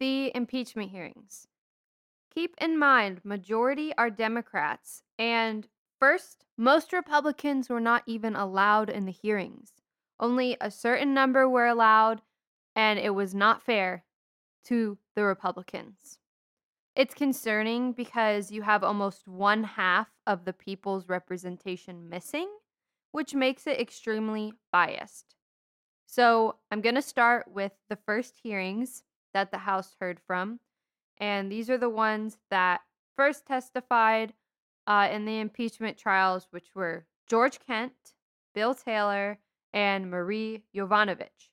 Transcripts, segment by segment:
the impeachment hearings. Keep in mind, majority are Democrats, and first, most Republicans were not even allowed in the hearings. Only a certain number were allowed, and it was not fair to the Republicans. It's concerning because you have almost one half of the people's representation missing, which makes it extremely biased. So, I'm going to start with the first hearings that the House heard from. And these are the ones that first testified uh, in the impeachment trials, which were George Kent, Bill Taylor, and Marie Yovanovitch.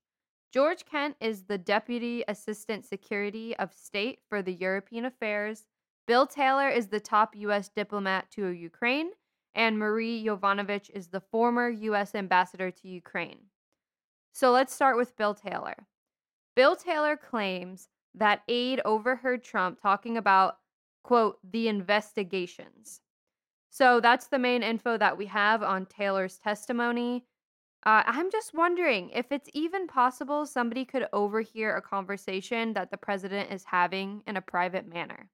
George Kent is the Deputy Assistant Secretary of State for the European Affairs. Bill Taylor is the top U.S. diplomat to Ukraine, and Marie Yovanovitch is the former U.S. ambassador to Ukraine. So let's start with Bill Taylor. Bill Taylor claims that aide overheard Trump talking about, quote, the investigations. So that's the main info that we have on Taylor's testimony. Uh, I'm just wondering if it's even possible somebody could overhear a conversation that the president is having in a private manner.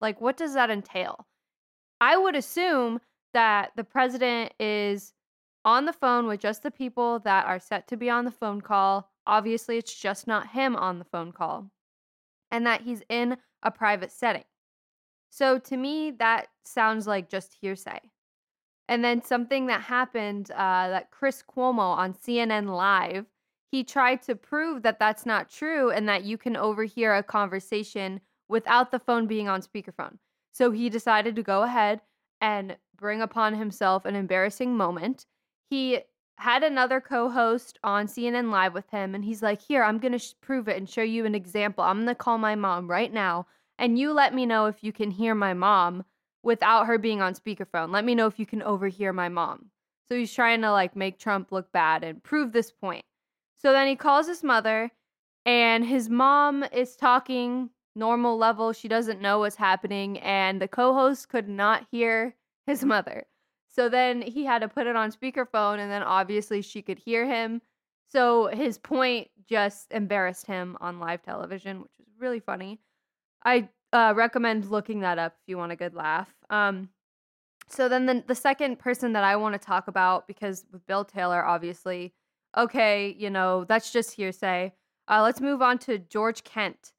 Like, what does that entail? I would assume that the president is on the phone with just the people that are set to be on the phone call. Obviously, it's just not him on the phone call, and that he's in a private setting. So, to me, that sounds like just hearsay. And then something that happened uh, that Chris Cuomo on CNN Live, he tried to prove that that's not true and that you can overhear a conversation without the phone being on speakerphone. So he decided to go ahead and bring upon himself an embarrassing moment. He had another co host on CNN Live with him, and he's like, Here, I'm to sh- prove it and show you an example. I'm to call my mom right now, and you let me know if you can hear my mom without her being on speakerphone. Let me know if you can overhear my mom. So he's trying to like make Trump look bad and prove this point. So then he calls his mother and his mom is talking normal level. She doesn't know what's happening and the co-host could not hear his mother. So then he had to put it on speakerphone and then obviously she could hear him. So his point just embarrassed him on live television, which was really funny. I uh, recommend looking that up if you want a good laugh. Um, so then the, the second person that I want to talk about, because with Bill Taylor, obviously, okay, you know, that's just hearsay. Uh, let's move on to George Kent.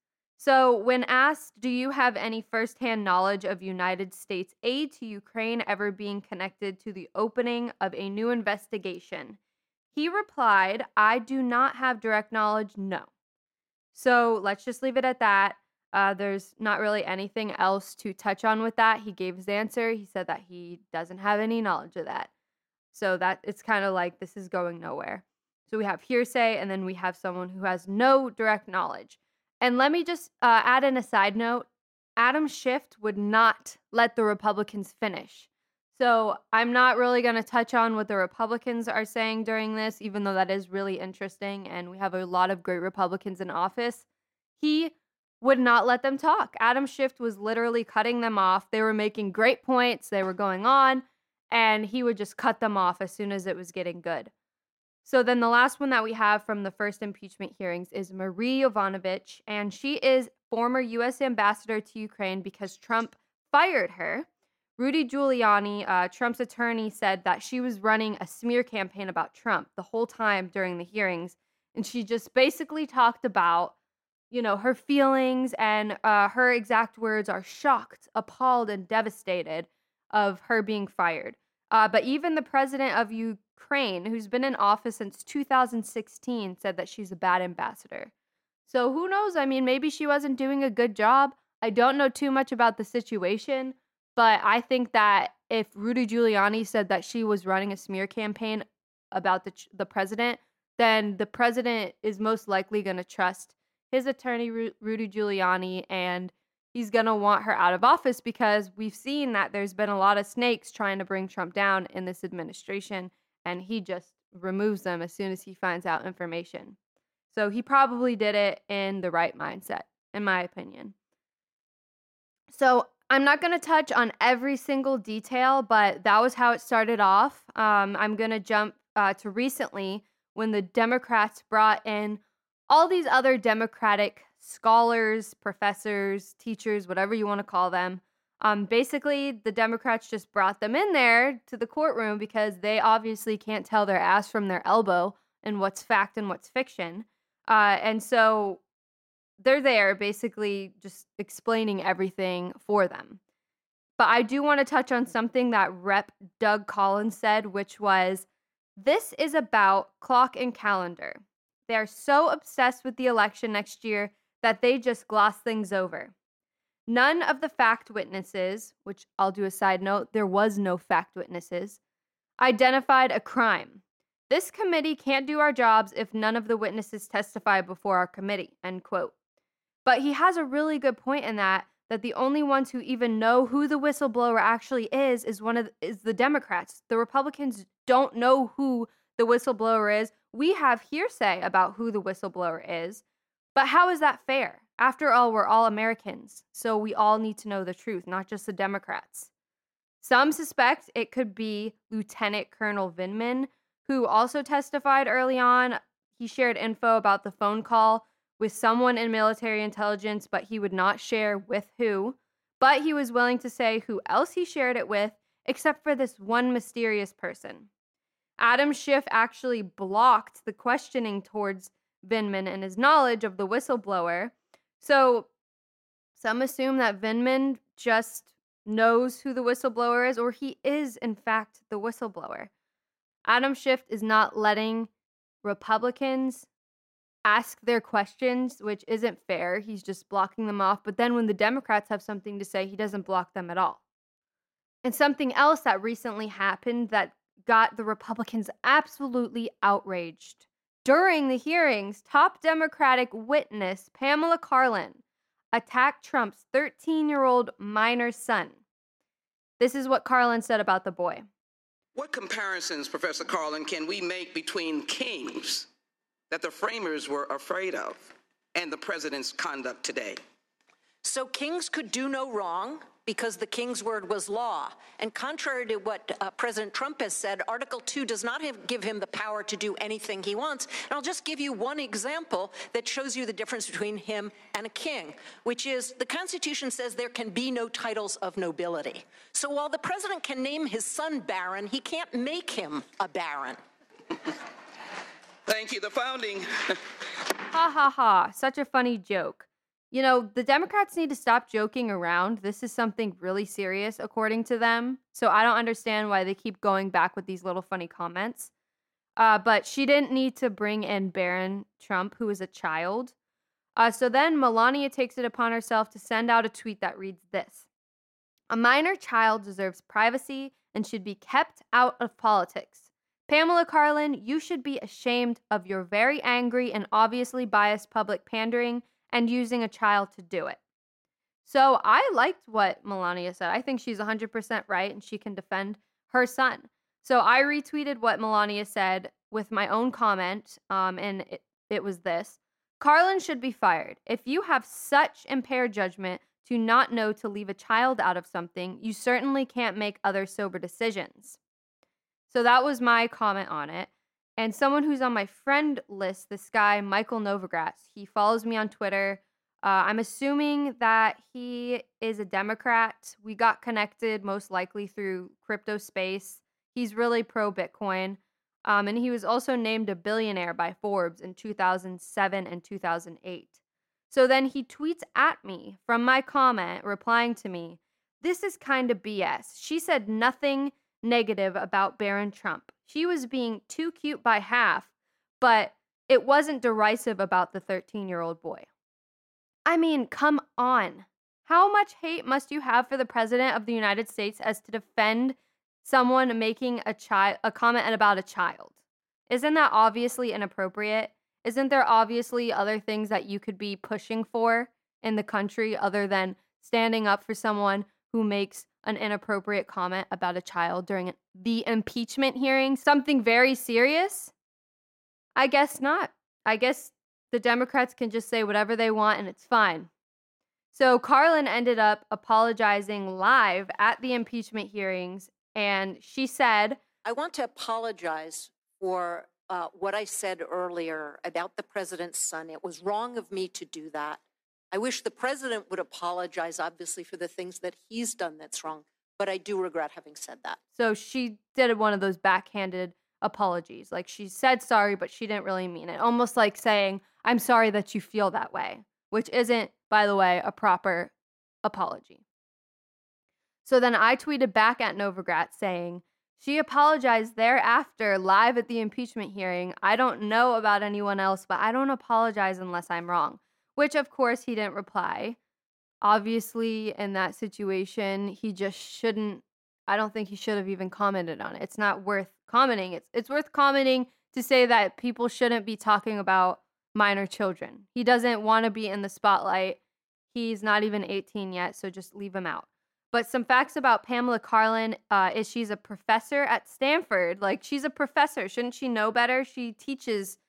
So, when asked, do you have any firsthand knowledge of United States aid to Ukraine ever being connected to the opening of a new investigation? He replied, I do not have direct knowledge, no. So, let's just leave it at that. Uh, there's not really anything else to touch on with that. He gave his answer. He said that he doesn't have any knowledge of that. So that it's kind of like this is going nowhere. So we have hearsay, and then we have someone who has no direct knowledge. And let me just uh, add in a side note Adam Schiff would not let the Republicans finish. So I'm not really going to touch on what the Republicans are saying during this, even though that is really interesting. And we have a lot of great Republicans in office. He would not let them talk. Adam Schiff was literally cutting them off. They were making great points, they were going on, and he would just cut them off as soon as it was getting good. So then the last one that we have from the first impeachment hearings is Marie Yovanovitch, and she is former U.S. ambassador to Ukraine because Trump fired her. Rudy Giuliani, uh, Trump's attorney, said that she was running a smear campaign about Trump the whole time during the hearings, and she just basically talked about you know, her feelings and uh, her exact words are shocked, appalled, and devastated of her being fired. Uh, but even the president of Ukraine, who's been in office since 2016, said that she's a bad ambassador. So who knows? I mean, maybe she wasn't doing a good job. I don't know too much about the situation, but I think that if Rudy Giuliani said that she was running a smear campaign about the the president, then the president is most likely going to trust his attorney, Ru- Rudy Giuliani, and he's going to want her out of office because we've seen that there's been a lot of snakes trying to bring Trump down in this administration, and he just removes them as soon as he finds out information. So he probably did it in the right mindset, in my opinion. So I'm not going to touch on every single detail, but that was how it started off. Um, I'm going to jump uh, to recently when the Democrats brought in all these other Democratic scholars, professors, teachers, whatever you want to call them. Um, basically, the Democrats just brought them in there to the courtroom because they obviously can't tell their ass from their elbow and what's fact and what's fiction. Uh, and so they're there basically just explaining everything for them. But I do want to touch on something that Rep. Doug Collins said, which was this is about clock and calendar. They are so obsessed with the election next year that they just gloss things over. None of the fact witnesses, which I'll do a side note, there was no fact witnesses, identified a crime. This committee can't do our jobs if none of the witnesses testify before our committee, end quote. But he has a really good point in that that the only ones who even know who the whistleblower actually is is one of the, is the Democrats. The Republicans don't know who the whistleblower is. We have hearsay about who the whistleblower is. But how is that fair? After all, we're all Americans, so we all need to know the truth, not just the Democrats. Some suspect it could be Lieutenant Colonel Vindman, who also testified early on. He shared info about the phone call with someone in military intelligence, but he would not share with who. But he was willing to say who else he shared it with, except for this one mysterious person. Adam Schiff actually blocked the questioning towards Vindman and his knowledge of the whistleblower. So some assume that Vindman just knows who the whistleblower is, or he is, in fact, the whistleblower. Adam Schiff is not letting Republicans ask their questions, which isn't fair. He's just blocking them off. But then when the Democrats have something to say, he doesn't block them at all. And something else that recently happened that got the Republicans absolutely outraged. During the hearings, top Democratic witness Pamela Karlan attacked Trump's 13 year old minor son. This is what Karlan said about the boy. What comparisons, Professor Karlan, can we make between kings that the framers were afraid of and the president's conduct today. So kings could do no wrong because the king's word was law. And contrary to what uh, President Trump has said, Article 2 does not have, give him the power to do anything he wants. And I'll just give you one example that shows you the difference between him and a king, which is the Constitution says there can be no titles of nobility. So while the president can name his son Barron, he can't make him a baron. Thank you. The founding. ha ha ha. Such a funny joke. You know, the Democrats need to stop joking around. This is something really serious, according to them. So I don't understand why they keep going back with these little funny comments. Uh, but she didn't need to bring in Barron Trump, who is a child. Uh, so then Melania takes it upon herself to send out a tweet that reads this A minor child deserves privacy and should be kept out of politics. Pamela Karlan, you should be ashamed of your very angry and obviously biased public pandering and using a child to do it. So I liked what Melania said. I think she's 100% right and she can defend her son. So I retweeted what Melania said with my own comment, um, and it, it was this Karlan should be fired. If you have such impaired judgment to not know to leave a child out of something, you certainly can't make other sober decisions. So that was my comment on it. And someone who's on my friend list, this guy, Michael Novogratz, he follows me on Twitter. Uh, I'm assuming that he is a Democrat. We got connected most likely through crypto space. He's really pro Bitcoin. Um, and he was also named a billionaire by Forbes in 2007 and 2008. So then he tweets at me from my comment, replying to me, This is kind of BS. She said nothing negative about Barron Trump. She was being too cute by half, but it wasn't derisive about the 13 year old boy. I mean, come on. How much hate must you have for the president of the United States as to defend someone making a child a comment about a child? Isn't that obviously inappropriate? Isn't there obviously other things that you could be pushing for in the country other than standing up for someone who makes an inappropriate comment about a child during the impeachment hearing something very serious? I guess not. I guess the Democrats can just say whatever they want and it's fine. So Karlan ended up apologizing live at the impeachment hearings and she said, I want to apologize for uh, what I said earlier about the president's son. It was wrong of me to do that. I wish the president would apologize, obviously, for the things that he's done that's wrong, but I do regret having said that. So she did one of those backhanded apologies. Like she said sorry, but she didn't really mean it. Almost like saying, I'm sorry that you feel that way, which isn't, by the way, a proper apology. So then I tweeted back at Novogratz saying, she apologized thereafter live at the impeachment hearing. I don't know about anyone else, but I don't apologize unless I'm wrong. Which, of course, he didn't reply. Obviously, in that situation, he just shouldn't. I don't think he should have even commented on it. It's not worth commenting. It's it's worth commenting to say that people shouldn't be talking about minor children. He doesn't want to be in the spotlight. He's not even 18 yet, so just leave him out. But some facts about Pamela Karlan uh, is she's a professor at Stanford. Like she's a professor, shouldn't she know better? She teaches,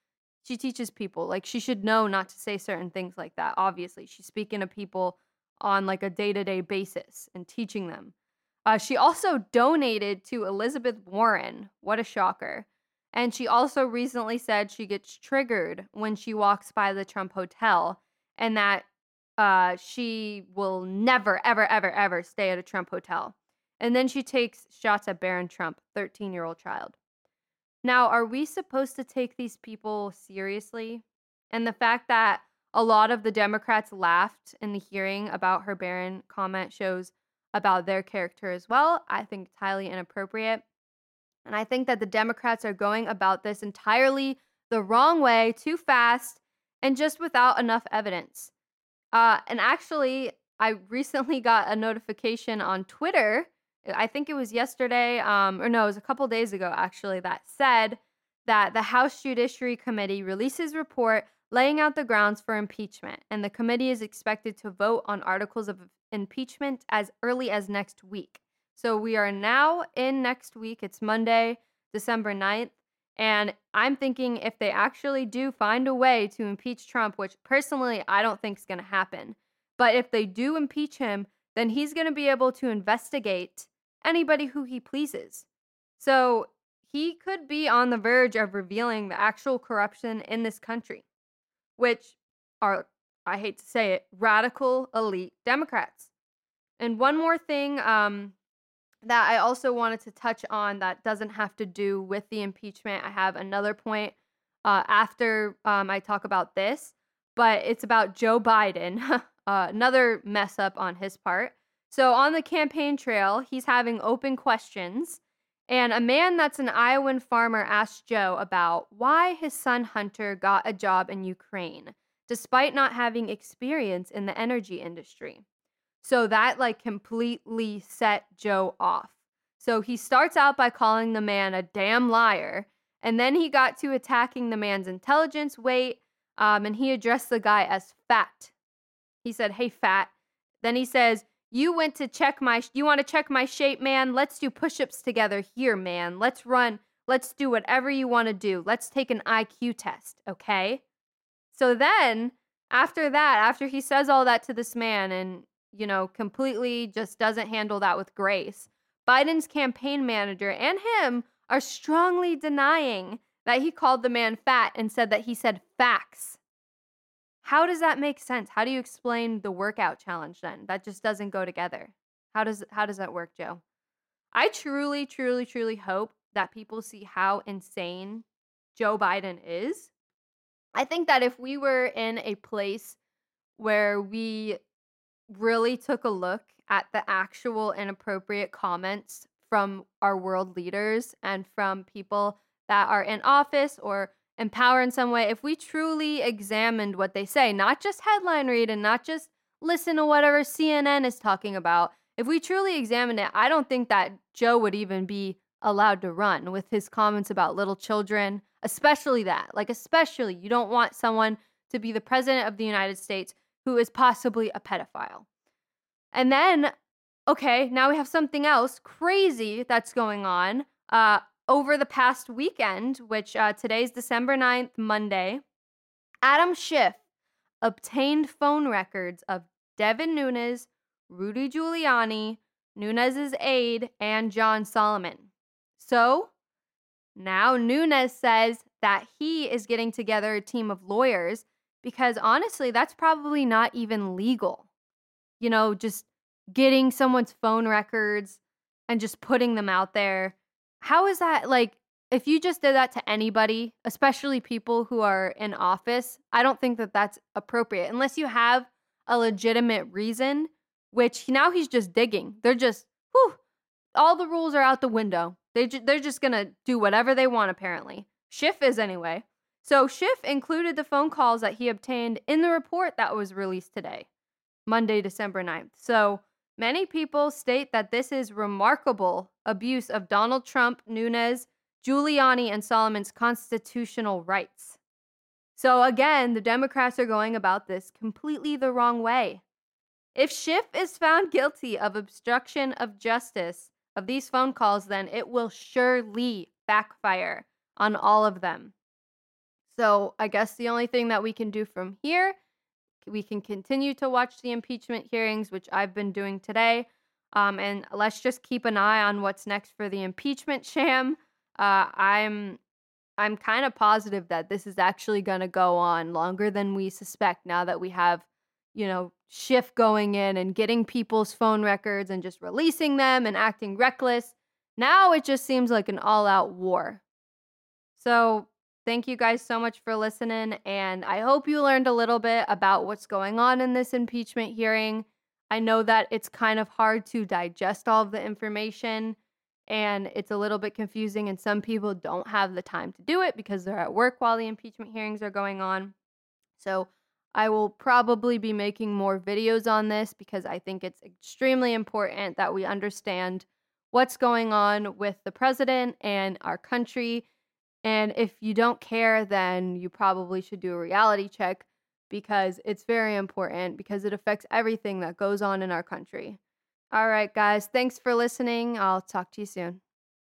she teaches people. Like she should know not to say certain things like that. Obviously, she's speaking to people on like a day to day basis and teaching them. Uh, she also donated to Elizabeth Warren. What a shocker! And she also recently said she gets triggered when she walks by the Trump Hotel, and that uh, she will never, ever, ever, ever stay at a Trump hotel. And then she takes shots at Barron Trump, 13 year old child. Now, are we supposed to take these people seriously? And the fact that a lot of the Democrats laughed in the hearing about her Barron comment shows about their character as well. I think it's highly inappropriate. And I think that the Democrats are going about this entirely the wrong way, too fast, and just without enough evidence. Uh, and actually, I recently got a notification on Twitter. I think it was yesterday, um, or no, it was a couple days ago actually, that said that the House Judiciary Committee releases report laying out the grounds for impeachment, and the committee is expected to vote on articles of impeachment as early as next week. So we are now in next week. It's Monday, December 9th. And I'm thinking if they actually do find a way to impeach Trump, which personally I don't think is going to happen, but if they do impeach him, then he's going to be able to investigate anybody who he pleases. So he could be on the verge of revealing the actual corruption in this country, which are, I hate to say it, radical elite Democrats. And one more thing um, that I also wanted to touch on that doesn't have to do with the impeachment. I have another point uh, after um, I talk about this, but it's about Joe Biden. uh, another mess up on his part. So, on the campaign trail, he's having open questions. And a man that's an Iowan farmer asked Joe about why his son Hunter got a job in Ukraine, despite not having experience in the energy industry. So that like completely set Joe off. So he starts out by calling the man a damn liar, and then he got to attacking the man's intelligence, weight, um, and he addressed the guy as fat. He said, "Hey, fat." Then he says, "You went to check my. You want to check my shape, man? Let's do push-ups together here, man. Let's run. Let's do whatever you want to do. Let's take an IQ test, okay?" So then, after that, after he says all that to this man, and you know, completely just doesn't handle that with grace. Biden's campaign manager and him are strongly denying that he called the man fat and said that he said facts. How does that make sense? How do you explain the workout challenge then? That just doesn't go together. How does how does that work, Joe? I truly truly truly hope that people see how insane Joe Biden is. I think that if we were in a place where we really took a look at the actual inappropriate comments from our world leaders and from people that are in office or in power in some way, if we truly examined what they say, not just headline read and not just listen to whatever CNN is talking about, if we truly examined it, I don't think that Joe would even be allowed to run with his comments about little children, especially that. Like, especially, you don't want someone to be the president of the United States who is possibly a pedophile. And then, okay, now we have something else crazy that's going on. Uh, over the past weekend, which uh, today's December 9th, Monday, Adam Schiff obtained phone records of Devin Nunes, Rudy Giuliani, Nunes's aide, and John Solomon. So now Nunes says that he is getting together a team of lawyers because honestly, that's probably not even legal. You know, just getting someone's phone records and just putting them out there. How is that like if you just did that to anybody, especially people who are in office, I don't think that that's appropriate unless you have a legitimate reason, which now he's just digging. They're just, whew, all the rules are out the window. They ju- they're just going to do whatever they want, apparently. Schiff is anyway. So Schiff included the phone calls that he obtained in the report that was released today, Monday, December 9th. So many people state that this is remarkable abuse of Donald Trump, Nunes, Giuliani, and Solomon's constitutional rights. So again, the Democrats are going about this completely the wrong way. If Schiff is found guilty of obstruction of justice of these phone calls, then it will surely backfire on all of them. So I guess the only thing that we can do from here, we can continue to watch the impeachment hearings, which I've been doing today. Um, and let's just keep an eye on what's next for the impeachment sham. Uh, I'm I'm kind of positive that this is actually going to go on longer than we suspect now that we have, you know, Schiff going in and getting people's phone records and just releasing them and acting reckless. Now it just seems like an all out war. So, thank you guys so much for listening. And I hope you learned a little bit about what's going on in this impeachment hearing. I know that it's kind of hard to digest all of the information and it's a little bit confusing and some people don't have the time to do it because they're at work while the impeachment hearings are going on. So, I will probably be making more videos on this because I think it's extremely important that we understand what's going on with the president and our country. And if you don't care, then you probably should do a reality check because it's very important because it affects everything that goes on in our country. All right, guys, thanks for listening. I'll talk to you soon.